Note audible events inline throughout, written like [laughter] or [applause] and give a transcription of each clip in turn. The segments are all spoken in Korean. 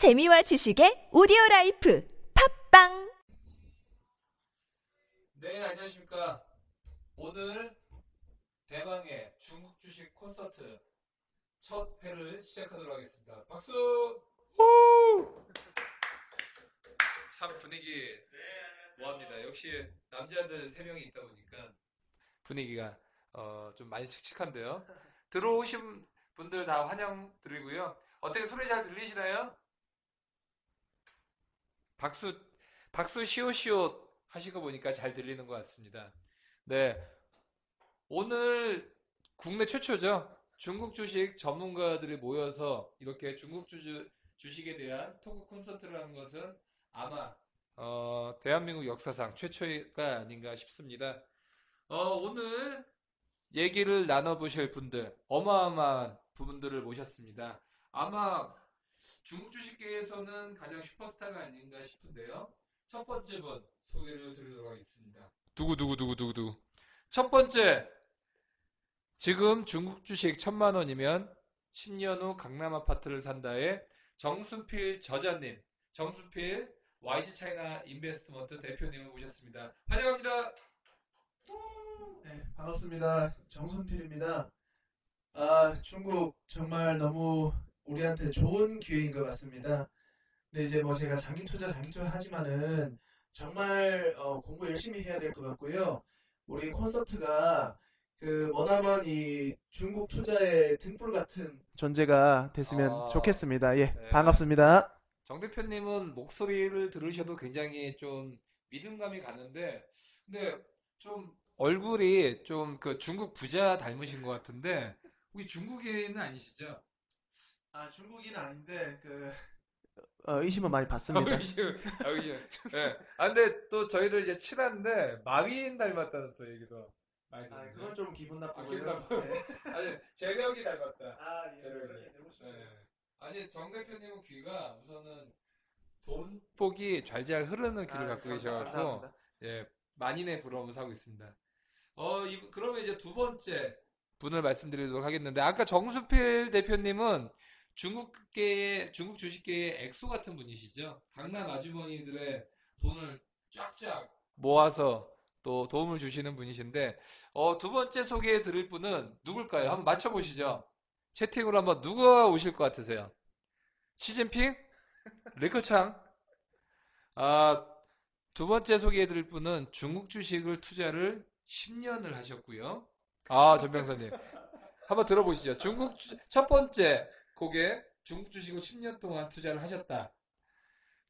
재미와 지식의 오디오 라이프 팟빵 네, 안녕하십니까. 오늘 대망의 중국 주식 콘서트 첫 회를 시작하도록 하겠습니다. 박수! 참 분위기 뭐합니다. 역시 남자들 세 명이 있다 보니까 분위기가 어, 좀 많이 칙칙한데요. 들어오신 분들 다 환영 드리고요. 어떻게 소리 잘 들리시나요? 박수, 박수 시오시오 하시고 보니까 잘 들리는 것 같습니다. 네. 오늘 국내 최초죠. 중국 주식 전문가들이 모여서 이렇게 중국 주, 주식에 대한 토크 콘서트를 하는 것은 아마 어, 대한민국 역사상 최초가 아닌가 싶습니다. 어, 오늘 얘기를 나눠보실 분들, 어마어마한 분들을 모셨습니다. 아마 중국 주식계에서는 가장 슈퍼스타가 아닌가 싶은데요. 첫 번째 분 소개를 드리도록 하겠습니다. 누구 누구 누구 누구 누구. 첫 번째 지금 중국 주식 천만 원이면 10년 후 강남 아파트를 산다의 정순필 저자님, 정순필 YG 차이나 인베스트먼트 대표님을 모셨습니다. 환영합니다. 네, 반갑습니다. 정순필입니다. 아, 중국 정말 너무 우리한테 좋은 기회인 것 같습니다. 근데 이제 뭐 제가 장기 투자, 장기 투자 하지만은 정말 어, 공부 열심히 해야 될 것 같고요. 우리 콘서트가 그 머나먼 이 중국 투자의 등불 같은 존재가 됐으면 아, 좋겠습니다. 예, 네. 반갑습니다. 정 대표님은 목소리를 들으셔도 굉장히 좀 믿음감이 가는데, 근데 좀 얼굴이 좀 그 중국 부자 닮으신 것 같은데, 우리 중국인은 아니시죠? 아, 중국인 아닌데 그 [laughs] 어, 의심은 많이 아, 받습니다. 의심, 아, 의심. 예. 아, 근데 또 저희들 이제 친한데, 마윈 닮았다는 또 얘기도 많이 아, 듣는데. 그건 좀 기분 나쁘고요. 기분 나쁘고. 네. [laughs] 아니, 재력이 닮았다. 아, 예, 저렴이. 그렇게 되고 싶네요. 예. 아니, 정 대표님은 귀가 우선은 돈복이 잘잘 흐르는 귀를 아, 갖고 감사합니다. 예, 만인의 부러움을 사고 있습니다. 어, 이, 그러면 이제 두 번째 분을 말씀드리도록 하겠는데, 아까 정수필 대표님은 중국계의, 중국 주식계의 엑소 같은 분이시죠? 강남 아주머니들의 돈을 쫙쫙 모아서 또 도움을 주시는 분이신데, 어, 두 번째 소개해 드릴 분은 누굴까요? 한번 맞춰 보시죠. 채팅으로 한번 누가 오실 것 같으세요? 시진핑? 리커창? 아, 두 번째 소개해 드릴 분은 중국 주식을 투자를 10년을 하셨고요. 아, 전병사님. 한번 들어보시죠. 중국, 주- 첫 번째 고객, 중국 주식을 10년 동안 투자를 하셨다.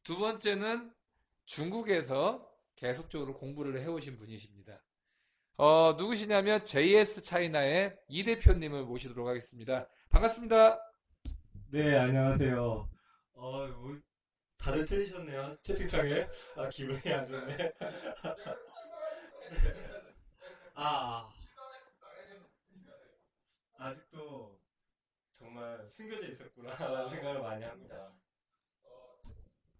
두 번째는 중국에서 계속적으로 공부를 해오신 분이십니다. 어, 누구시냐면 JS 차이나의 이 대표님을 모시도록 하겠습니다. 반갑습니다. 네, 안녕하세요. 어, 뭐, 다들 틀리셨네요. 채팅창에. 아, 기분이 안 좋네. [laughs] 아, 아직도 정말 숨겨져 있었구나라는 생각을 많이 합니다.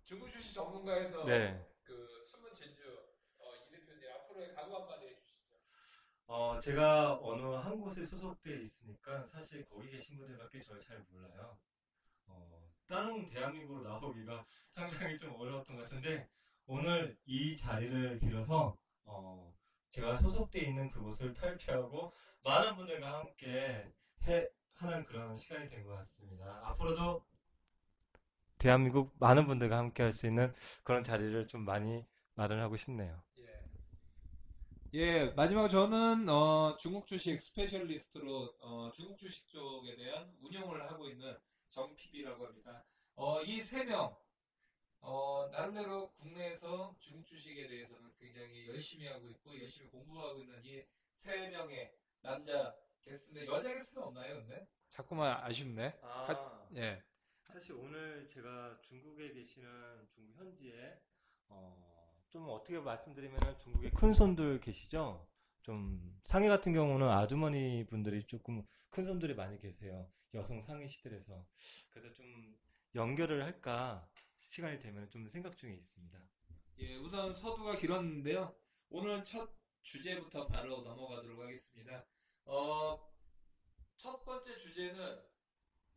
중국 주식 전문가에서 네. 그 숨은 진주 어, 이 대표님 앞으로의 각오 한마디 해주시죠. 어, 제가 어느 한 곳에 소속돼 있으니까 사실 거기 계신 분들밖에 저를 잘 몰라요. 어, 다른 대한민국으로 나오기가 [laughs] 상당히 좀 어려웠던 것 같은데 오늘 이 자리를 빌어서 어, 제가 소속돼 있는 그곳을 [laughs] 탈피하고 많은 분들과 함께 해, 하는 그런 시간이 된 것 같습니다. 앞으로도 대한민국 많은 분들과 함께 할 수 있는 그런 자리를 좀 많이 마련하고 싶네요. 예. 예, 마지막으로 저는 어, 중국 주식 specialist로 어, 중국 주식 쪽에 대한 운영을 하고 있는 정PB라고 합니다. 어, 이 세 명, 어, 나름대로 국내에서 중국 주식에 대해서는 굉장히 열심히 하고 있고 열심히 공부하고 있는 이 세 명의 남자 게스트인데 여자 게스트는 없나요, 근데? 자꾸만 아쉽네. 아, 예. 사실 오늘 제가 중국에 계시는 중국 현지에 어, 좀 어떻게 말씀드리면 중국에 큰 손들 계시죠? 좀 상해 같은 경우는 아주머니 분들이 조금 큰 손들이 많이 계세요. 여성 상해 시들에서 그래서 좀 연결을 할까 시간이 되면 좀 생각 중에 있습니다. 예, 우선 서두가 길었는데요. 오늘 첫 주제부터 바로 넘어가도록 하겠습니다. 어, 첫 번째 주제는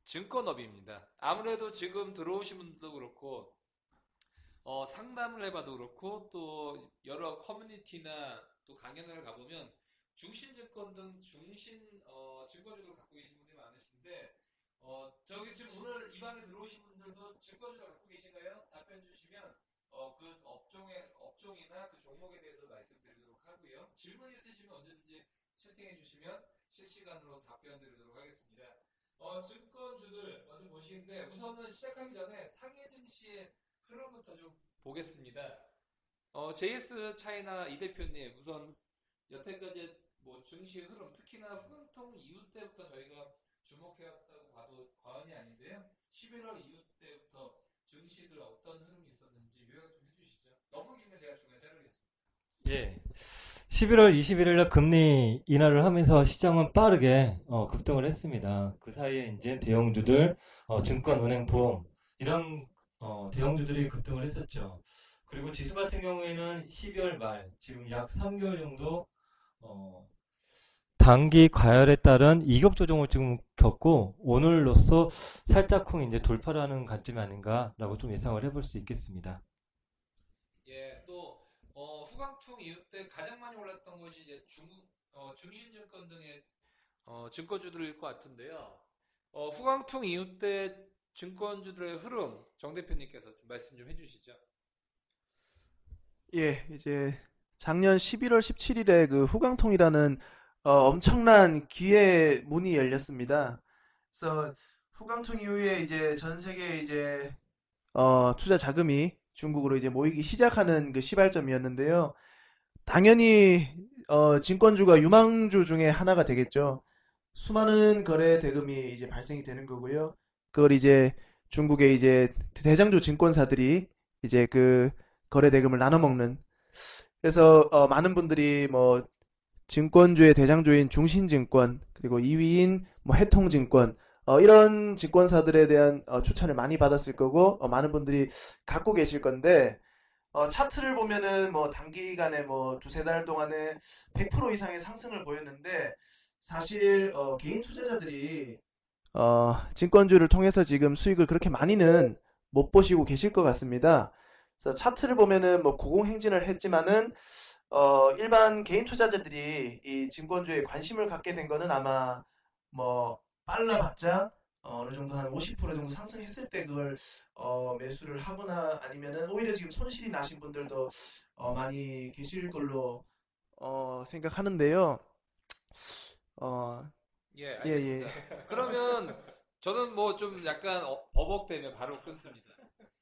증권업입니다. 아무래도 지금 들어오신 분들도 그렇고 어, 상담을 해봐도 그렇고 또 여러 커뮤니티나 또 강연을 가보면 중신증권 등 중신 어, 증권주를 갖고 계신 분들이 많으신데 어, 저기 지금 오늘 이 방에 들어오신 분들도 증권주를 갖고 계신가요? 답변 주시면 어, 그 업종의 업종이나 그 종목에 대해서 말씀드리도록 하고요. 질문 있으시면 언제든지 채팅해 주시면 실시간으로 답변 드리도록 하겠습니다. 어, 증권주들 먼저 보시는데 우선은 시작하기 전에 상해 증시의 흐름부터 좀 보겠습니다. 어, JS 차이나 이 대표님 우선 여태까지 뭐 증시 흐름 특히나 후강통 이후 때부터 저희가 주목해왔다고 봐도 과언이 아닌데요. 11월 이후 때부터 증시들 어떤 흐름이 있었는지 요약 좀 해주시죠. 너무 길면 제가 중간에 자르겠습니다. 예. 11월 21일 날 금리 인하를 하면서 시장은 빠르게 어, 급등을 했습니다. 그 사이에 이제 대형주들, 어, 증권, 은행, 보험 이런 어, 대형주들이 급등을 했었죠. 그리고 지수 같은 경우에는 12월 말 지금 약 3개월 정도 어, 단기 과열에 따른 이격 조정을 지금 겪고 오늘로써 살짝쿵 이제 돌파를 하는 관점이 아닌가라고 좀 예상을 해볼 수 있겠습니다. 후강통 이후 때 가장 많이 올랐던 것이 이제 중 어, 중신증권 등의 어, 증권주들일 것 같은데요. 어, 후강통 이후 때 증권주들의 흐름 정 대표님께서 좀 말씀 좀 해주시죠. 예, 이제 작년 11월 17일에 그 후강통이라는 어, 엄청난 기회 문이 열렸습니다. 그래서 후강통 이후에 이제 전 세계 이제 어, 투자 자금이 중국으로 이제 모이기 시작하는 그 시발점이었는데요. 당연히 어, 증권주가 유망주 중에 하나가 되겠죠. 수많은 거래 대금이 이제 발생이 되는 거고요. 그걸 이제 중국의 이제 대장주 증권사들이 이제 그 거래 대금을 나눠 먹는. 그래서 어, 많은 분들이 뭐 증권주의 대장주인 중신증권 그리고 2위인 뭐 해통증권 어, 이런 증권사들에 대한 어, 추천을 많이 받았을 거고 어, 많은 분들이 갖고 계실 건데 어, 차트를 보면은 뭐 단기간에 뭐 두세 달 동안에 100% 이상의 상승을 보였는데 사실 어, 개인 투자자들이 어, 증권주를 통해서 지금 수익을 그렇게 많이는 못 보시고 계실 것 같습니다. 그래서 차트를 보면은 뭐 고공행진을 했지만은 어, 일반 개인 투자자들이 이 증권주에 관심을 갖게 된 거는 아마 뭐 빨라봤자 어, 어느 정도 한 50% 정도 상승했을 때 그걸 어, 매수를 하거나 아니면은 오히려 지금 손실이 나신 분들도 어, 많이 계실 걸로 어, 생각하는데요. 어, 예, 예, 알겠습니다. [laughs] 그러면 저는 뭐 좀 약간 어, 버벅대면 바로 끊습니다.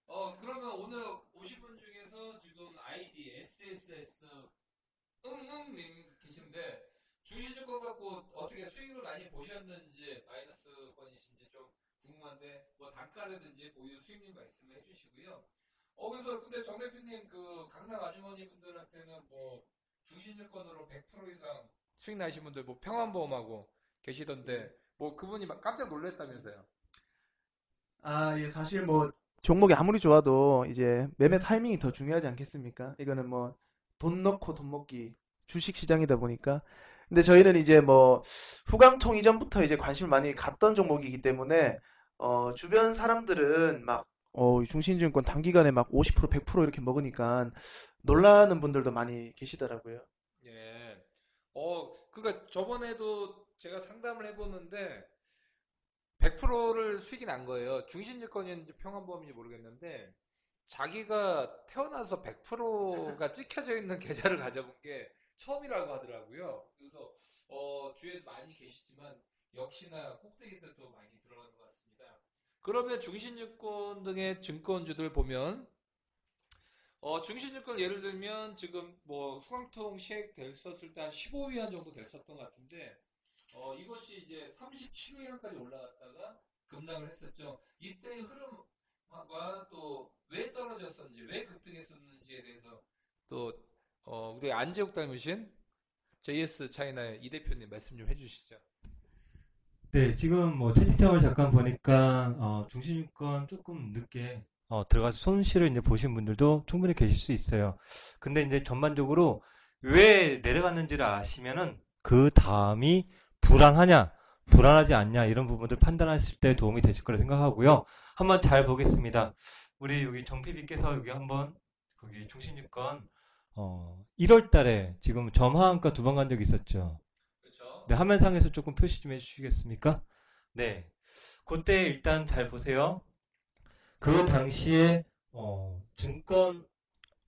어, 그러면 오늘 오신 분 중에서 지금 아이디 SSS 응응님 주식증권 갖고 어떻게 수익을 많이 보셨는지 마이너스권이신지 좀 궁금한데 뭐 단가라든지 보유 수익률 말씀을 해주시고요. 어 그래서 근데 정 대표님 그 강남 아주머니 분들한테는 뭐 중신증권으로 100% 이상 수익 나신 분들 뭐 평안보험하고 계시던데 뭐 그분이 막 깜짝 놀랐다면서요. 아, 예, 사실 뭐 종목이 아무리 좋아도 이제 매매 타이밍이 더 중요하지 않겠습니까? 이거는 뭐 돈 넣고 돈 먹기 주식 시장이다 보니까. 근데 저희는 이제 뭐 후강통 이전부터 이제 관심을 많이 갖던 종목이기 때문에 어, 주변 사람들은 막 어, 중신증권 단기간에 막 50% 100% 이렇게 먹으니까 놀라는 분들도 많이 계시더라고요. 예. 어, 그니까 저번에도 제가 상담을 해보는데 100%를 수익이 난 거예요. 중신증권인지 평안보험인지 모르겠는데 자기가 태어나서 100%가 찍혀져 있는 계좌를 가져본 게 처음이라고 하더라고요. 그래서 어, 주위에 많이 계시지만 역시나 꼭대기들도 많이 들어가는 것 같습니다. 그러면 중신증권 등의 증권주들 보면 어, 중신증권 예를 들면 지금 뭐 후강통 시액 됐었을 때 한 15위안 정도 됐었던 것 같은데 어, 이것이 이제 37위안까지 올라갔다가 급락을 했었죠. 이때의 흐름과 또 왜 떨어졌었는지 왜 급등했었는지에 대해서 또 어, 우리 안재욱 닮으신 JS 차이나의 이 대표님 말씀 좀 해주시죠. 네, 지금 뭐 채팅창을 잠깐 보니까 어, 중신증권 조금 늦게 어, 들어가서 손실을 이제 보신 분들도 충분히 계실 수 있어요. 근데 이제 전반적으로 왜 내려갔는지를 아시면은 그 다음이 불안하냐, 불안하지 않냐 이런 부분들 판단하실 때 도움이 되실 거라 생각하고요. 한번 잘 보겠습니다. 우리 여기 정PB께서 여기 한번 거기 중신유권 어 1월 달에 지금 점화한가 두 번 간 적이 있었죠. 그렇죠. 네, 화면상에서 조금 표시 좀 해주시겠습니까? 네. 그때 일단 잘 보세요. 그 당시에, 어, 증권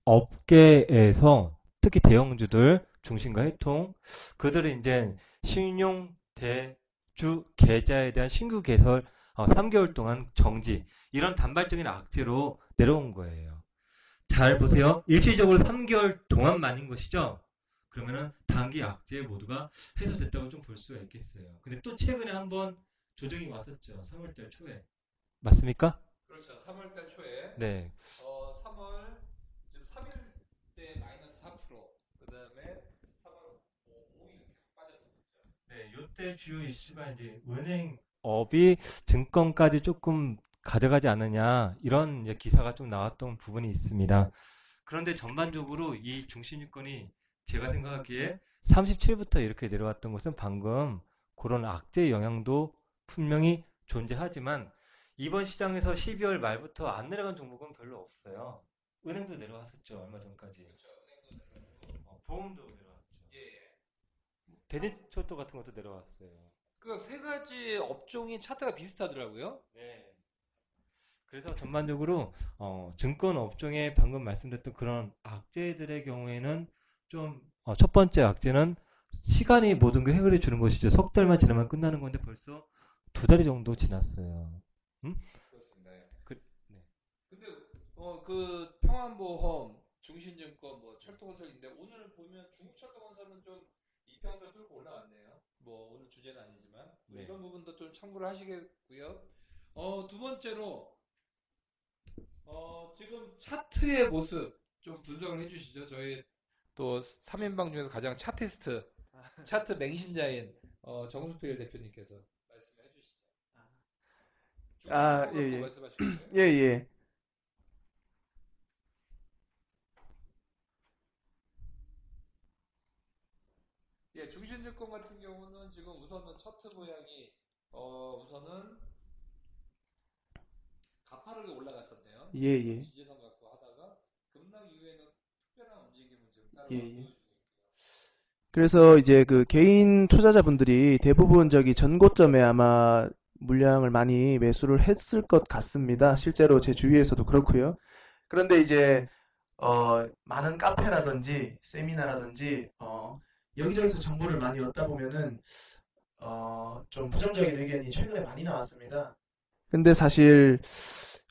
업계에서 특히 대형주들, 중심과 해통, 그들은 이제 신용 대주 계좌에 대한 신규 개설, 어, 3개월 동안 정지, 이런 단발적인 악재로 내려온 거예요. 잘 보세요. 일시적으로 3개월 동안 만인 것이죠? 그러면은 단기 악재 모두가 해소됐다고 좀 볼 수가 있겠어요. 근데 또 최근에 한번 조정이 왔었죠. 3월달 초에. 맞습니까? 그렇죠. 3월달 초에 네. 어, 3월 지금 3일 때 마이너스 4%, 그다음에 3월 5일 계속 빠졌었죠. 네, 요때 주요 이슈가 이제 은행 업이 증권까지 조금 가져가지 않느냐 이런 이제 기사가 좀 나왔던 부분이 있습니다. 그런데 전반적으로 이 중신유권이 제가 생각하기에 37부터 이렇게 내려왔던 것은 방금 그런 악재 영향도 분명히 존재하지만 이번 시장에서 12월 말부터 안 내려간 종목은 별로 없어요. 은행도 내려왔었죠 얼마 전까지. 그렇죠. 어, 보험도 내려왔죠. 예, 예. 대진초도 같은 것도 내려왔어요. 그 세 가지 업종이 차트가 비슷하더라고요. 네. 그래서 전반적으로 어, 증권 업종에 방금 말씀드렸던 그런 악재들의 경우에는 좀 어, 첫 번째 악재는 시간이 모든 걸 해결해 주는 것이죠. 석 달만 지나면 끝나는 건데 벌써 두 달이 정도 지났어요. 그렇습니다. 예. 그- 네. 근데 어 그 평안보험, 중신증권, 뭐 철도건설인데 오늘 보면 중국철도건설은 좀 이평선 뚫고 올라왔네요. 뭐 오늘 주제는 아니지만 뭐 네. 이런 부분도 좀 참고를 하시겠고요. 어 두 번째로 어 지금 차트의 모습 좀 분석을 해주시죠. 저희 또 3인방 중에서 가장 차티스트, 차트 맹신자인 어, 정수필 대표님께서 말씀해 주시죠. 아, 중국으로 예, 예. 말씀하시겠어요? 예, 예. 예, 중신증권 같은 경우는 지금 우선은 차트 모양이 어 우선은 가파르게 올라갔었네요. 예, 예. 지지선 갖고 하다가 급락 이후에는 특별한 움직임은 지금 따로 예, 안 예. 그래서 이제 그 개인 투자자분들이 대부분 저기 전고점에 아마 물량을 많이 매수를 했을 것 같습니다. 실제로 제 주위에서도 그렇고요. 그런데 이제 어, 많은 카페라든지 세미나라든지 어, 여기저기서 정보를 많이 얻다 보면은 어, 좀 부정적인 의견이 최근에 많이 나왔습니다. 근데 사실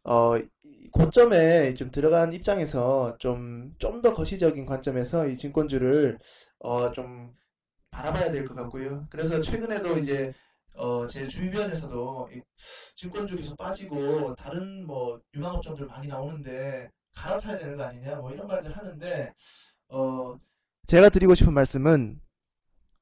어, 이 고점에 좀 들어간 입장에서 좀 좀 더 거시적인 관점에서 이 증권주를 어, 좀 바라봐야 될 것 같고요. 그래서 최근에도 이제 어, 제 주변에서도 이 증권주 계속 빠지고 다른 뭐 유망업종들 많이 나오는데 갈아타야 되는 거 아니냐 뭐 이런 말들 하는데 어, 제가 드리고 싶은 말씀은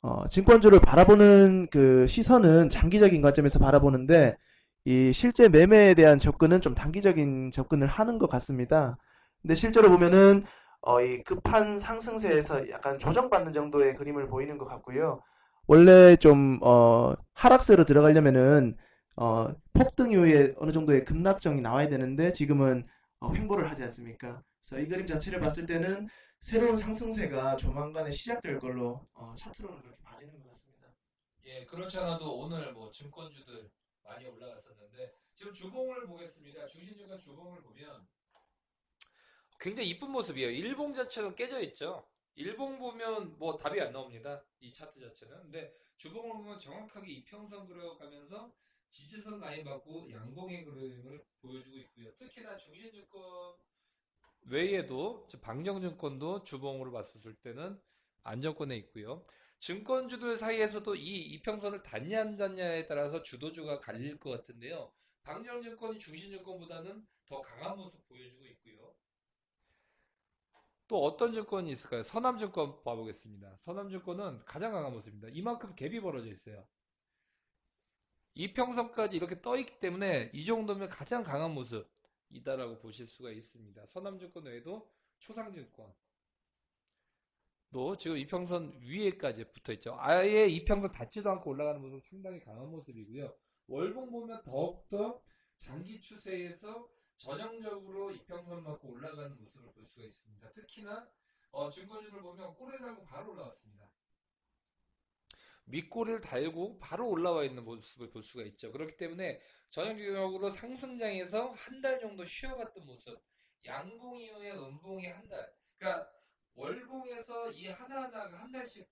어, 증권주를 바라보는 그 시선은 장기적인 관점에서 바라보는데 이 실제 매매에 대한 접근은 좀 단기적인 접근을 하는 것 같습니다. 근데 실제로 보면은 어, 이 급한 상승세에서 약간 조정받는 정도의 그림을 보이는 것 같고요. 원래 좀 어, 하락세로 들어가려면은 어, 폭등 이후에 어느 정도의 급락정이 나와야 되는데 지금은 어, 횡보를 하지 않습니까? 그래서 이 그림 자체를 봤을 때는 새로운 상승세가 조만간에 시작될 걸로 어, 차트로는 그렇게 봐지는 것 같습니다. 예, 그렇지 않아도 오늘 뭐 증권주들 많이 올라갔었는데 지금 주봉을 보겠습니다. 중신주가 주봉을 보면 굉장히 이쁜 모습이에요. 일봉 자체는 깨져 있죠. 일봉 보면 뭐 답이 안 나옵니다. 이 차트 자체는. 근데 주봉을 보면 정확하게 이평선 그려가면서 지지선 라인 받고 양봉의 그림을 보여주고 있고요. 특히나 중신증권 외에도 저 방정증권도 주봉으로 봤었을 때는 안정권에 있고요. 증권주들 사이에서도 이 이평선을 닿냐 안 닿냐에 따라서 주도주가 갈릴 것 같은데요. 방정증권이 중신증권보다는 더 강한 모습 보여주고 있고요. 또 어떤 증권이 있을까요? 서남증권 봐보겠습니다. 서남증권은 가장 강한 모습입니다. 이만큼 갭이 벌어져 있어요. 이평선까지 이렇게 떠 있기 때문에 이 정도면 가장 강한 모습이다라고 보실 수가 있습니다. 서남증권 외에도 초상증권, 도 지금 이평선 위에까지 붙어 있죠. 아예 이평선 닿지도 않고 올라가는 모습 상당히 강한 모습이고요. 월봉 보면 더욱더 장기 추세에서 전형적으로 이평선 맞고 올라가는 모습을 볼 수가 있습니다. 특히나 어, 증권주를 보면 꼬리를 달고 바로 올라왔습니다. 밑꼬리를 달고 바로 올라와 있는 모습을 볼 수가 있죠. 그렇기 때문에 전형적으로 상승장에서 한 달 정도 쉬어갔던 모습, 양봉 이후에 음봉이 한 달, 그러니까 월봉에서 이 하나하나가 한 달씩을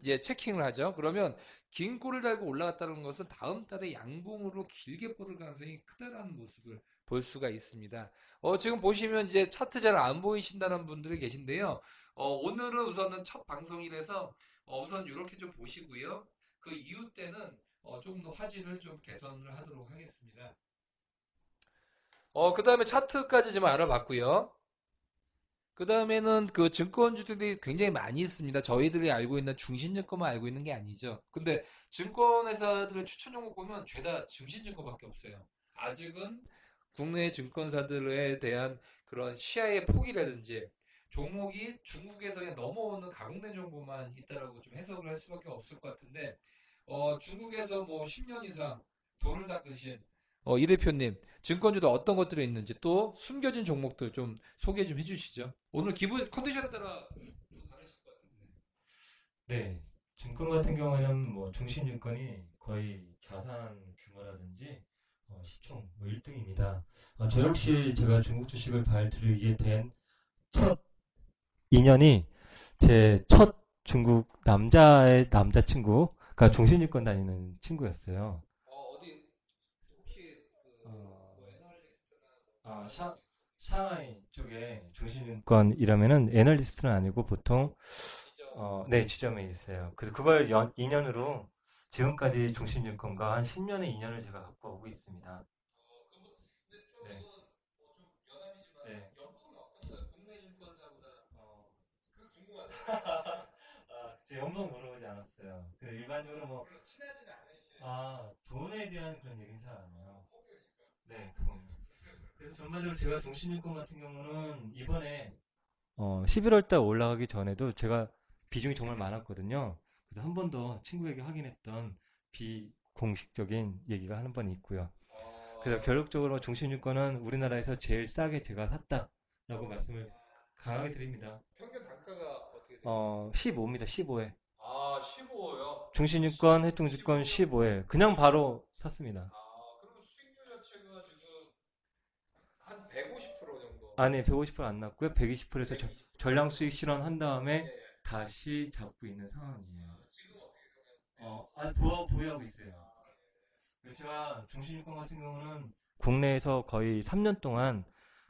이제 체킹을 하죠. 그러면 긴 꼬리를 달고 올라갔다는 것은 다음 달에 양봉으로 길게 뻗을 가능성이 크다라는 모습을 볼 수가 있습니다. 어, 지금 보시면 이제 차트 잘 안 보이신다는 분들이 계신데요. 어, 오늘은 우선은 첫 방송이라서 어, 우선 이렇게 좀 보시고요. 그 이후 때는 어, 조금 더 화질을 좀 개선을 하도록 하겠습니다. 어, 그 다음에 차트까지 좀 알아봤고요. 그 다음에는 그 증권주들이 굉장히 많이 있습니다. 저희들이 알고 있는 중신증권만 알고 있는 게 아니죠. 근데 증권회사들의 추천 종목 보면 죄다 중신증권밖에 없어요. 아직은 국내 증권사들에 대한 그런 시야의 폭이라든지 종목이 중국에서 넘어오는 가공된 정보만 있다라고 좀 해석을 할 수밖에 없을 것 같은데 어, 중국에서 뭐 10년 이상 돈을 닦으신 어, 이 대표님 증권주도 어떤 것들이 있는지 또 숨겨진 종목들 좀 소개 좀 해주시죠. 오늘 기분 컨디션에 따라 또 다르실 것 같은데. 네, 증권 같은 경우에는 뭐 중신증권이 거의 자산 규모라든지 어, 시총 뭐 1등입니다. 저 역시 제가 중국 주식을 발들이게 된 첫 인연이 제 첫 중국 남자의 남자친구가 중신증권 다니는 친구였어요. 어, 어디 혹시 그 어. 뭐 애널리스트나 아, 샤, 샹하이 쪽에 중신증권이라면은 애널리스트는 아니고 보통 어, 네, 지점에 있어요. 그래서 그걸 연, 인연으로 지금까지 중신증권과 한 10년의 인연을 제가 갖고 오고 있습니다. 어, 네. 연합이지만 네. 어, 그. [laughs] 아, 제 연봉 물어보지 않았어요. 그 일반적으로 뭐. 아, 돈에 대한 그런 얘기는 잘 안 해요. 네, 그럼요. 그래서 전반적으로 제가 중신증권 같은 경우는 이번에 어, 11월 달 올라가기 전에도 제가 비중이 정말 많았거든요. 그래서 한 번 더 친구에게 확인했던 비공식적인 얘기가 한 번 있고요. 어, 그래서 결론적으로 중신증권은 우리나라에서 제일 싸게 제가 샀다라고 말씀을 강하게 드립니다. 평균 단가가 어떻게 되죠? 어, 15입니다. 15에. 아, 15요. 중신증권, 해통증권 15에. 그냥 바로 샀습니다. 아, 그러면 수익률 자체가 지금 한 150% 정도. 아니, 150%안 났고요. 120%에서 120%. 전량 수익 실현한 다음에 예, 예. 다시 잡고 있는 상황이에요. 아, 지금 어떻게? 어, 아니, 보호, 보유하고 있어요. 제가 중신증권 같은 경우는 국내에서 거의 3년 동안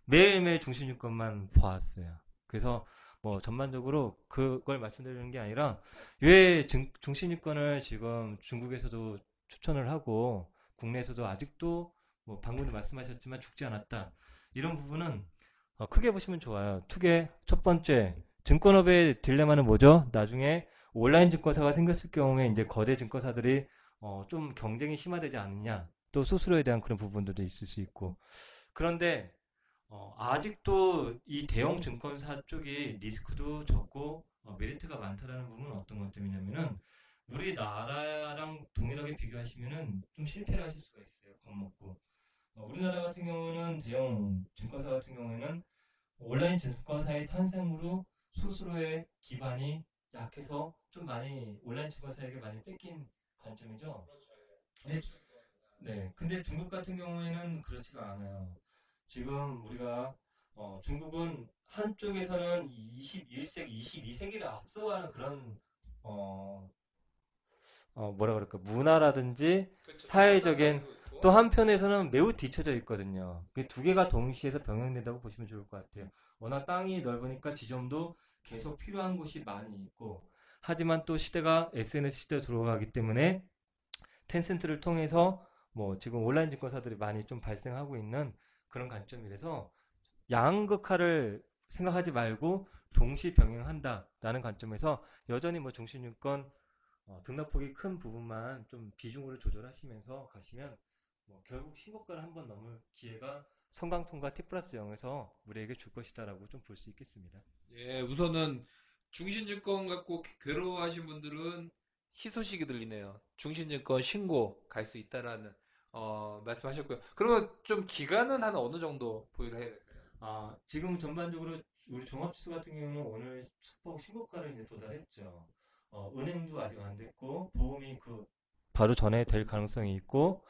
매일매일 중신증권만 봐왔어요. 그래서 뭐 전반적으로 그걸 말씀드리는 게 아니라 왜 증- 중신증권을 지금 중국에서도 추천을 하고 국내에서도 아직도 뭐 방금도 말씀하셨지만 죽지 않았다. 이런 부분은 어, 크게 보시면 좋아요. 투게 첫 번째 증권업의 딜레마는 뭐죠? 나중에 온라인 증권사가 생겼을 경우에 이제 거대 증권사들이 어, 좀 경쟁이 심화되지 않느냐. 또 수수료에 대한 그런 부분들도 있을 수 있고. 그런데 어, 아직도 이 대형 증권사 쪽이 리스크도 적고 어, 메리트가 많다라는 부분은 어떤 것 때문이냐면은 우리나라랑 동일하게 비교하시면은 좀 실패를 하실 수가 있어요. 겁먹고. 어, 우리나라 같은 경우는 대형 증권사 같은 경우에는 온라인 증권사의 탄생으로 수수료의 기반이 약해서 좀 많이 온라인 증권사에게 많이 뺏긴 관점이죠. 그렇죠. 네. 예. 네. 근데 중국 같은 경우에는 그렇지가 않아요. 지금 우리가 어, 중국은 한쪽에서는 21세기, 22세기를 앞서가는 그런 어, 어, 뭐라 그럴까 문화라든지 그렇죠. 사회적인. 또 한편에서는 매우 뒤쳐져 있거든요. 그두 개가 동시에서 병행된다고 보시면 좋을 것 같아요. 워낙 땅이 넓으니까 지점도 계속 필요한 곳이 많이 있고, 하지만 또 시대가 SNS 시대로 들어가기 때문에 텐센트를 통해서 뭐 지금 온라인 증권사들이 많이 좀 발생하고 있는 그런 관점이라서 양극화를 생각하지 말고 동시 병행한다라는 관점에서 여전히 뭐 중신증권 어, 등락폭이 큰 부분만 좀 비중으로 조절하시면서 가시면 뭐 결국 신고가를 한 번 넘을 기회가 성강통과 T 플러스 0에서 우리에게 줄 것이다라고 좀 볼 수 있겠습니다. 예, 우선은 중신증권 갖고 괴로워하신 분들은 희소식이 들리네요. 중신증권 신고 갈 수 있다라는 어, 말씀하셨고요. 그러면 좀 기간은 한 어느 정도 보유를 해야 될까요? 아, 지금 전반적으로 우리 종합지수 같은 경우는 오늘 축복 신고가를 이제 도달했죠. 어, 은행도 아직 안 됐고 보험이 그 바로 전에 될 가능성이 있고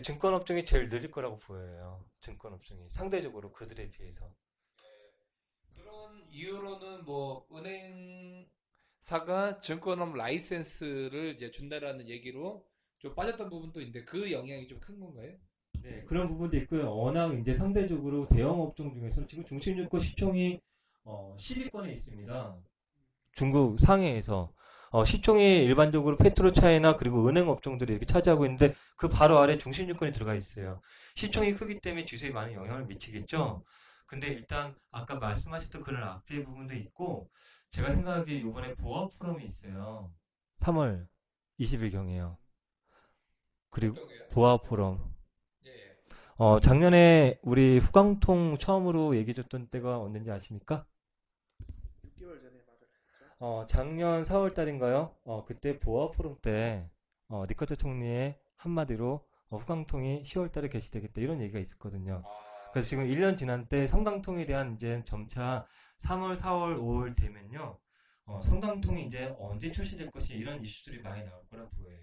증권 업종이 제일 느릴 거라고 보여요. 증권 업종이 상대적으로 그들에 비해서. 그런 이유로는 뭐 은행사가 증권업 라이센스를 이제 준다라는 얘기로 좀 빠졌던 부분도 있는데 그 영향이 좀 큰 건가요? 네, 그런 부분도 있고요. 워낙 이제 상대적으로 대형 업종 중에서 지금 중심증권 시총이 어, 10위권에 있습니다. 중국 상해에서 어, 시총이 일반적으로 페트로차이나 그리고 은행 업종들이 이렇게 차지하고 있는데 그 바로 아래 중심증권이 들어가 있어요. 시총이 크기 때문에 지수에 많은 영향을 미치겠죠. 근데 일단 아까 말씀하셨던 그런 악재의 부분도 있고 제가 생각하기에 이번에 보아 포럼이 있어요. 3월 20일경에요. 그리고? 보아 포럼. 예, 예. 어, 작년에 우리 후광통 처음으로 얘기해줬던 때가 언젠지 아십니까? 6개월 전에 말을 했죠. 어, 작년 4월 달인가요? 어, 그때 보아 포럼 때, 어, 니커트 총리의 한마디로 어, 후광통이 10월 달에 개시되겠다 이런 얘기가 있었거든요. 아, 그래서 지금 1년 지난 때 성강통에 대한 이제 점차 3월, 4월, 5월 되면요. 어, 성강통이 이제 언제 출시될 것이 이런 이슈들이 많이 나올 거라 보여요.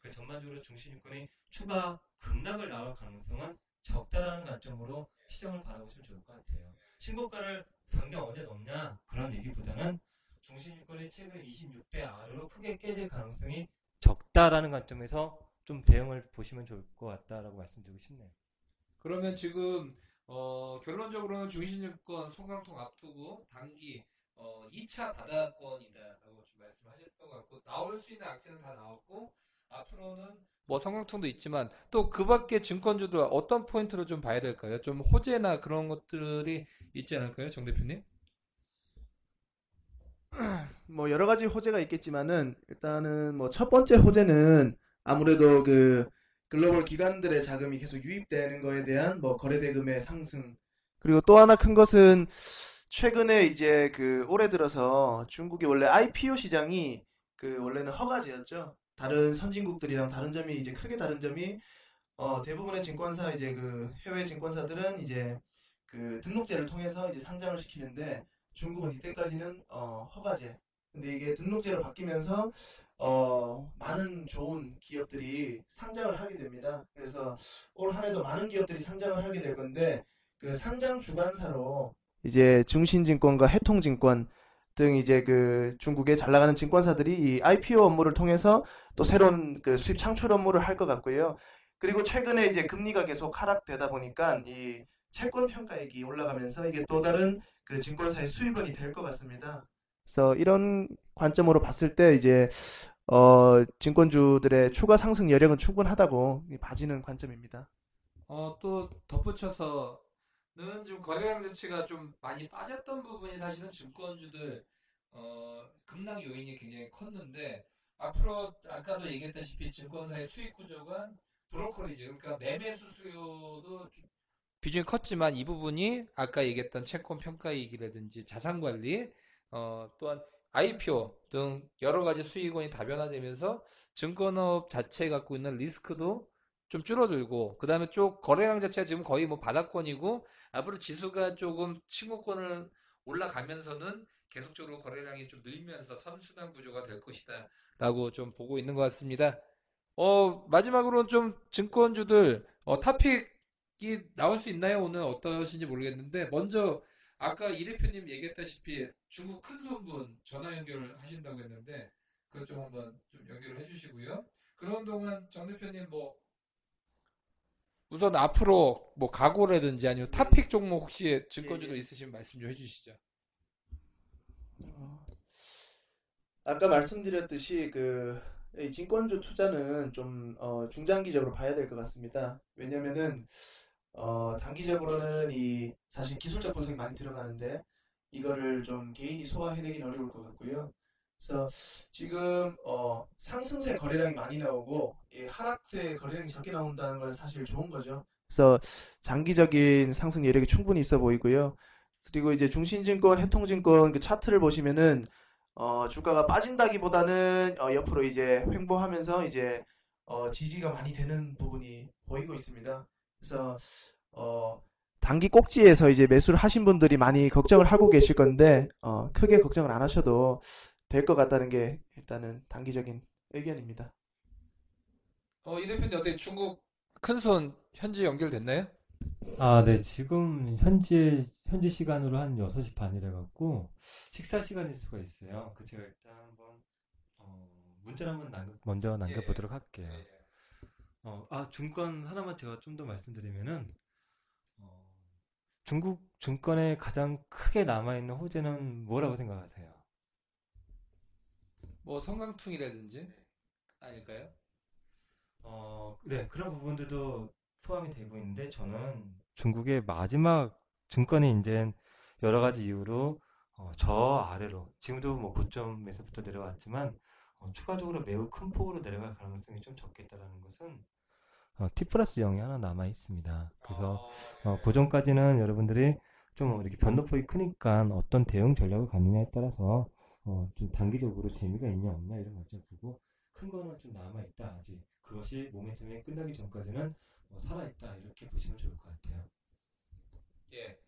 그 전반적으로 중심유권이 추가 급락을 나올 가능성은 적다라는 관점으로 시장을 바라보시면 좋을 것 같아요. 신고가를 당장 언제 넘냐 그런 얘기보다는 중심유권이 최근 26대 아래로 크게 깨질 가능성이 적다라는 관점에서 좀 대응을 보시면 좋을 것 같다라고 말씀드리고 싶네요. 그러면 지금 어, 결론적으로는 중신증권 송강통 앞두고 단기 어, 2차 바닥권이다라고 좀 말씀하셨던 것 같고 나올 수 있는 악재는 다 나왔고 앞으로는 뭐 성강통도 있지만 또 그 밖에 증권주들 어떤 포인트로 좀 봐야 될까요? 좀 호재나 그런 것들이 있지 않을까요, 정 대표님? [clears throat] 뭐 여러 가지 호재가 있겠지만은 일단은 뭐 첫 번째 호재는 아무래도 그 글로벌 기관들의 자금이 계속 유입되는 거에 대한 뭐 거래 대금의 상승 그리고 또 하나 큰 것은 최근에 이제 그 올해 들어서 중국이 원래 IPO 시장이 그 원래는 허가제였죠. 다른 선진국들이랑 다른 점이 이제 크게 다른 점이 어 대부분의 증권사 이제 그 해외 증권사들은 이제 그 등록제를 통해서 이제 상장을 시키는데 중국은 이때까지는 어, 허가제. 근데 이게 등록제로 바뀌면서 어, 많은 좋은 기업들이 상장을 하게 됩니다. 그래서 올 한 해도 많은 기업들이 상장을 하게 될 건데 그 상장 주관사로 이제 중신증권과 해통증권 등 이제 그 중국에 잘 나가는 증권사들이 이 IPO 업무를 통해서 또 새로운 그 수입 창출 업무를 할 것 같고요. 그리고 최근에 이제 금리가 계속 하락되다 보니까 이 채권 평가액이 올라가면서 이게 또 다른 그 증권사의 수입원이 될 것 같습니다. 그래서 이런 관점으로 봤을 때 이제 어, 증권주들의 추가 상승 여력은 충분하다고 봐지는 관점입니다. 어, 또 덧붙여서는 좀 거래량 자체가 좀 많이 빠졌던 부분이 사실은 증권주들 어, 급락 요인이 굉장히 컸는데 앞으로 아까도 얘기했다시피 증권사의 수익 구조가 브로커리지 그러니까 매매 수수료도 좀 비중이 컸지만 이 부분이 아까 얘기했던 채권 평가이익이라든지 자산 관리 어, 또한 IPO 등 여러 가지 수익원이 다변화되면서 증권업 자체에 갖고 있는 리스크도 좀 줄어들고 그 다음에 쪽 거래량 자체가 지금 거의 뭐 바닥권이고 앞으로 지수가 조금 신고권을 올라가면서는 계속적으로 거래량이 좀 늘면서 선순환 구조가 될 것이다 라고 좀 보고 있는 것 같습니다. 어, 마지막으로는 좀 증권주들 어, 탑픽이 나올 수 있나요? 오늘 어떠신지 모르겠는데 먼저 아까 이 대표님 얘기했다시피 중국 큰 손분 전화 연결을 하신다고 했는데 그것 좀 한번 좀 연결을 해주시고요. 그런 동안 정 대표님 뭐 우선 앞으로 뭐 각오라든지 아니면 탑픽 종목 혹시 증권주도 있으시면 말씀 좀 해주시죠. 아까 말씀드렸듯이 그이 증권주 투자는 좀 어, 중장기적으로 봐야 될 것 같습니다. 왜냐면은 어, 단기적으로는 이 사실 기술적 분석이 많이 들어가는데 이거를 좀 개인이 소화해내기는 어려울 것 같고요. 그래서 지금 어, 상승세 거래량이 많이 나오고 이 하락세 거래량이 적게 나온다는 건 사실 좋은 거죠. 그래서 장기적인 상승 여력이 충분히 있어 보이고요. 그리고 이제 중신증권, 해통증권 그 차트를 보시면은 어, 주가가 빠진다기보다는 어, 옆으로 이제 횡보하면서 이제 어, 지지가 많이 되는 부분이 보이고 있습니다. 그래서 어, 단기 꼭지에서 이제 매수를 하신 분들이 많이 걱정을 하고 계실 건데 어, 크게 걱정을 안 하셔도 될 것 같다는 게 일단은 단기적인 의견입니다. 어, 이 대표님 어떻게 중국 큰손 현지 연결됐나요? 아, 네. 지금 현재 현지 시간으로 한 6시 반이라 갖고 식사 시간일 수가 있어요. 그 제가 일단 한번 어, 문자를 한번 남겨, 먼저 남겨 보도록 할게요. 어, 아, 증권 하나만 제가 좀 더 말씀드리면은 어, 중국 증권에 가장 크게 남아있는 호재는 뭐라고 생각하세요? 뭐 성강퉁이라든지 아닐까요? 어, 네, 그런 부분들도 포함이 되고 있는데 저는 중국의 마지막 증권이 이제 여러 가지 이유로 어, 저 아래로 지금도 뭐 고점에서부터 내려왔지만 어, 추가적으로 매우 큰 폭으로 내려갈 가능성이 좀 적겠다라는 것은 어, T 플러스 0이 하나 남아 있습니다. 그래서 어, 그 전까지는 여러분들이 좀 이렇게 변동폭이 크니까 어떤 대응 전략을 갖느냐에 따라서 어, 좀 단기적으로 재미가 있냐 없냐 이런 것좀 보고 큰 거는 좀 남아 있다 아직 그것이 모멘텀이 끝나기 전까지는 어, 살아 있다 이렇게 보시면 좋을 것 같아요. 예.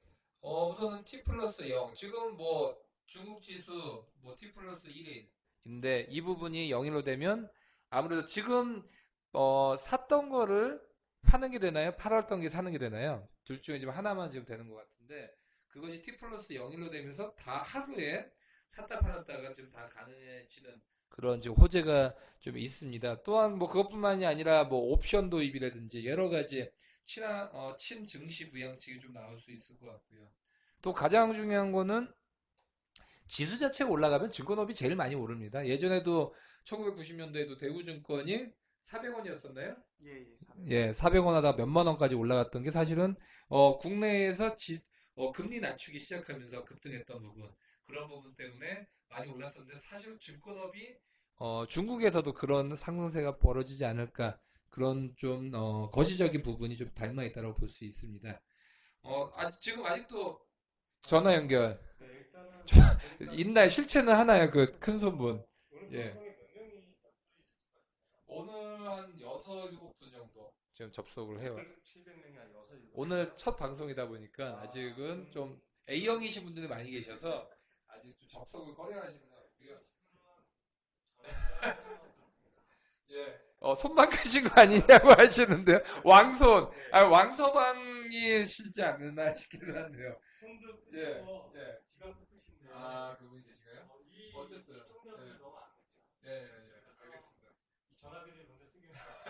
어, 우선은 T 플러스 0. 지금 뭐 중국 지수 뭐 T 플러스 1인데 이 부분이 0일로 되면 아무래도 지금 어, 샀던 거를 파는 게 되나요? 팔았던 게 사는 게 되나요? 둘 중에 지금 하나만 지금 되는 것 같은데 그것이 T 플러스 0일로 되면서 다 하루에 샀다 팔았다가 지금 다 가능해지는 그런 지금 호재가 좀 있습니다. 또한 뭐 그것뿐만이 아니라 뭐 옵션 도입이라든지 여러 가지 친하, 어, 친증시 부양책이 좀 나올 수 있을 것 같고요. 또 가장 중요한 거는 지수 자체가 올라가면 증권업이 제일 많이 오릅니다. 예전에도 1990년도에도 대구증권이 400원이었었나요? 예, 예. 예, 400원 하다 몇만 원까지 올라갔던 게 사실은 어, 국내에서 지, 어, 금리 낮추기 시작하면서 급등했던 부분 그런 부분 때문에 많이 올랐었는데 사실 증권업이 어, 중국에서도 그런 상승세가 벌어지지 않을까 그런 좀 어, 거시적인 부분이 좀 닮아 있다고 볼 수 있습니다. 어, 아, 지금 아직도 전화 연결 네, 일단은 있나요? 실체는 하나요? 그큰 손분. 오늘 예. 방송에 몇 명이 오늘 한 6, 7분 정도 지금 접속을 해요. 700명이 아니어서 오늘 첫 방송이다 보니까 아직은 좀 A형이신 분들이 많이 계셔서 아직 좀 접속을 꺼려 하시는 것 같고요. [laughs] 예. 어, 손만 크신 거 아니냐고 하시는데요. 왕손. 아, 왕서방이시지 않나 싶기는 한데요. 손도 예, 크시고 예. 지갑도 크신데 아, 그분이 계신가요? 어, 시청자분이 예. 너무 안 계세요. 예, 예, 예. 알겠습니다. 쓰기는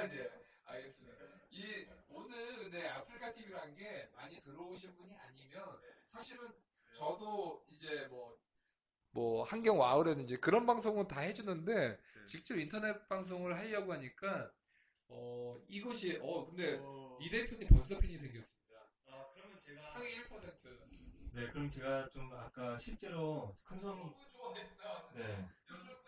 예, 알겠습니다. 이 오늘 근데 아프리카 TV라는 게 많이 들어오신 분이 아니면 사실은 저도 이제 뭐뭐 한경 와우라든지 그런 방송은 다 해주는데 직접 인터넷 방송을 하려고 하니까 어 이것이 어 근데 이 대표님 벌써 팬이 생겼습니다. 아 그러면 제가 상위 1%. 네 그럼 제가 좀 아까 실제로 큰손 너무 좋아했다. 네. 여섯?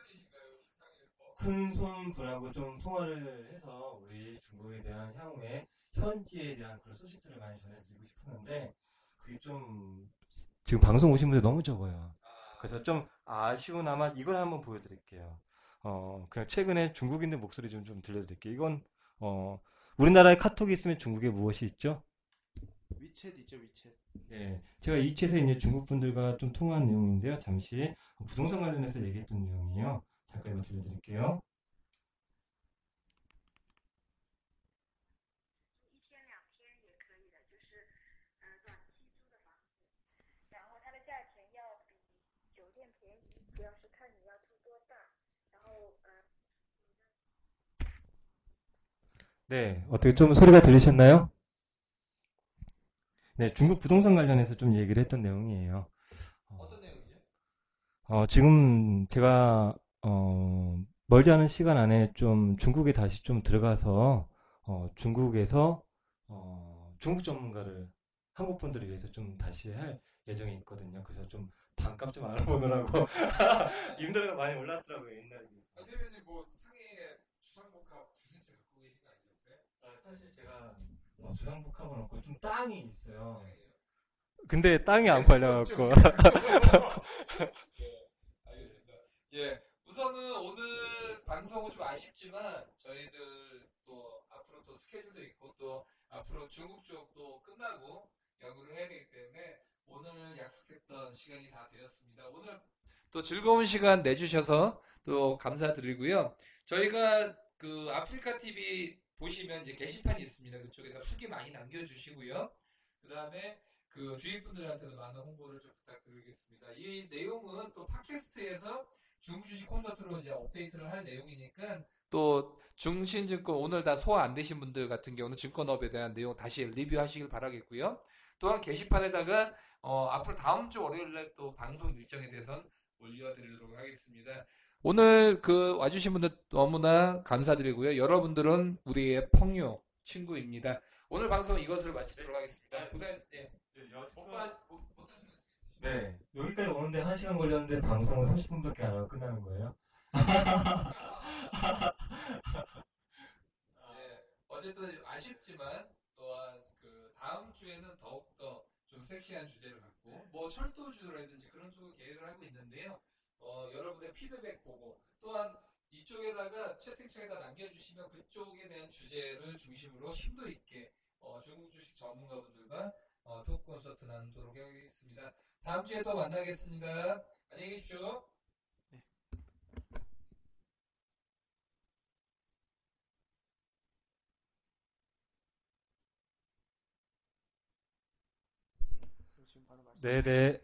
상위 1%? 큰손 분하고 좀 통화를 해서 우리 중국에 대한 향후에 현지에 대한 그런 소식들을 많이 전해드리고 싶었는데 그게 좀 지금 방송 오신 분들 너무 적어요. 그래서 좀 아쉬우나마 이걸 한번 보여드릴게요. 어, 그냥 최근에 중국인들 목소리 좀, 좀 들려드릴게요. 이건, 어, 우리나라에 카톡이 있으면 중국에 무엇이 있죠? 위챗 있죠, 위챗. 네. 제가 이 챗에 이제 중국 분들과 좀 통화한 내용인데요. 잠시 부동산 관련해서 얘기했던 내용이에요. 잠깐 이거 들려드릴게요. 네, 어떻게 좀 소리가 들리셨나요? 네, 중국 부동산 관련해서 좀 얘기를 했던 내용이에요. 어떤 내용이죠? 어, 지금 제가 어, 멀지 않은 시간 안에 좀 중국에 다시 좀 들어가서 어, 중국에서 어, 중국 전문가를 한국 분들을 위해서 좀 다시 할 예정이 있거든요. 그래서 좀 반값 좀 알아보느라고 [laughs] 임대료가 많이 올랐더라고요 옛날에 대표님 뭐 상해에 주상복합 두 세채 갖고 계신 거 아니셨어요? 아, 사실 제가 어, 주상복합은 없고 좀 땅이 있어요. 근데 땅이 안 팔려갖고. 네, 알겠습니다. 예, 우선은 오늘 방송은 좀 아쉽지만 저희들 또 앞으로 또 스케줄도 있고 또 앞으로 중국 쪽도 끝나고 연구를 해야 되기 때문에 오늘 약속했던 시간이 다 되었습니다. 오늘 또 즐거운 시간 내주셔서 또 감사드리고요. 저희가 그 아프리카 TV 보시면 이제 게시판이 있습니다. 그쪽에다 후기 많이 남겨주시고요. 그 다음에 그 주위 분들한테도 많은 홍보를 좀 부탁드리겠습니다. 이 내용은 또 팟캐스트에서 중국 주식 콘서트로 이제 업데이트를 할 내용이니까 또 중신증권 오늘 다 소화 안 되신 분들 같은 경우는 증권업에 대한 내용 다시 리뷰하시길 바라겠고요. 또한 게시판에다가 어, 앞으로 다음 주 월요일 날 또 방송 일정에 대해서 올려드리도록 하겠습니다. 오늘 그 와주신 분들 너무나 감사드리고요. 여러분들은 우리의 펑요 친구입니다. 오늘 방송 이것을 마치도록 하겠습니다. 고생하셨습니다. 예. 네, 네, 여기까지 오는데 1시간 걸렸는데 방송은 30분밖에 안 하고 끝나는 거예요? [laughs] 네, 어쨌든 아쉽지만 또한 그 다음 주에는 더욱더 좀 섹시한 주제를 갖고 뭐 철도 주라든지 그런 쪽을 계획을 하고 있는데요. 어, 여러분의 피드백 보고 또한 이쪽에다가 채팅창에다 남겨주시면 그쪽에 대한 주제를 중심으로 심도 있게 어, 중국 주식 전문가분들과 어, 토크 콘서트 나누도록 하겠습니다. 다음 주에 또 만나겠습니다. 안녕히 계십시오. 네네.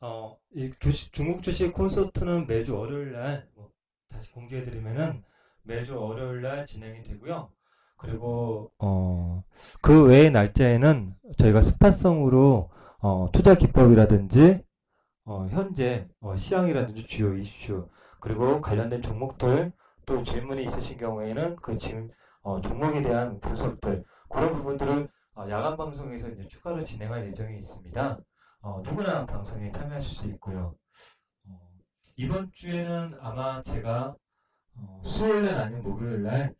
어, 이 주식, 중국 주식 콘서트는 매주 월요일 날, 뭐, 다시 공개해드리면은 매주 월요일 날 진행이 되고요. 그리고, 어, 그 외의 날짜에는 저희가 스타성으로, 어, 투자 기법이라든지, 어, 현재, 어, 시황이라든지 주요 이슈, 그리고 관련된 종목들, 또 질문이 있으신 경우에는 그 질, 어, 종목에 대한 분석들, 그런 부분들을 어, 야간 방송에서 이제 추가로 진행할 예정이 있습니다. 어, 누구나 방송에 참여하실 수 있고요. 어, 이번 주에는 아마 제가 어, 수요일 날 아니면 목요일 날 어,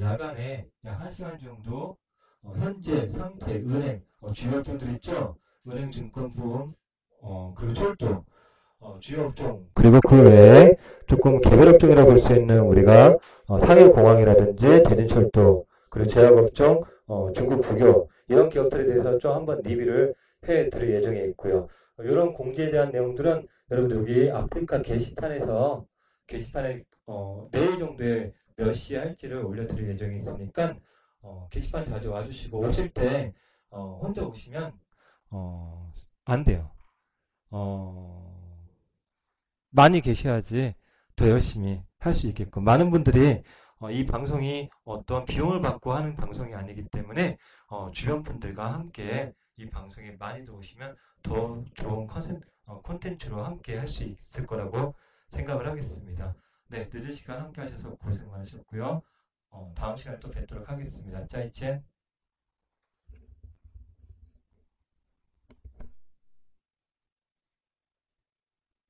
야간에 약 1시간 정도 어, 현재 상태, 은행, 어, 주요 업종들 있죠? 은행, 증권, 보험, 어, 그리고 철도, 어, 주요 업종. 그리고 그 외에 조금 개별 업종이라고 볼 수 있는 우리가 어, 상해공항이라든지 대진철도, 그리고 제약업종, 어, 중국 국유, 이런 기업들에 대해서 좀 한번 리뷰를 해 드릴 예정에 있고요. 어, 이런 공지에 대한 내용들은 여러분들 여기 아프리카 게시판에서 게시판에 어, 내일 정도에 몇 시에 할지를 올려드릴 예정이 있으니까 어, 게시판 자주 와주시고 오실 때 어, 혼자 오시면 어, 안 돼요. 어, 많이 계셔야지 더 열심히 할 수 있게끔 많은 분들이 어, 이 방송이 어떤 비용을 받고 하는 방송이 아니기 때문에 어, 주변 분들과 함께 이 방송에 많이 들어오시면 더 좋은 컨텐, 어, 콘텐츠로 함께 할 수 있을 거라고 생각을 하겠습니다. 네, 늦은 시간 함께 하셔서 고생 많으셨고요. 어, 다음 시간에 또 뵙도록 하겠습니다. 짜이첸.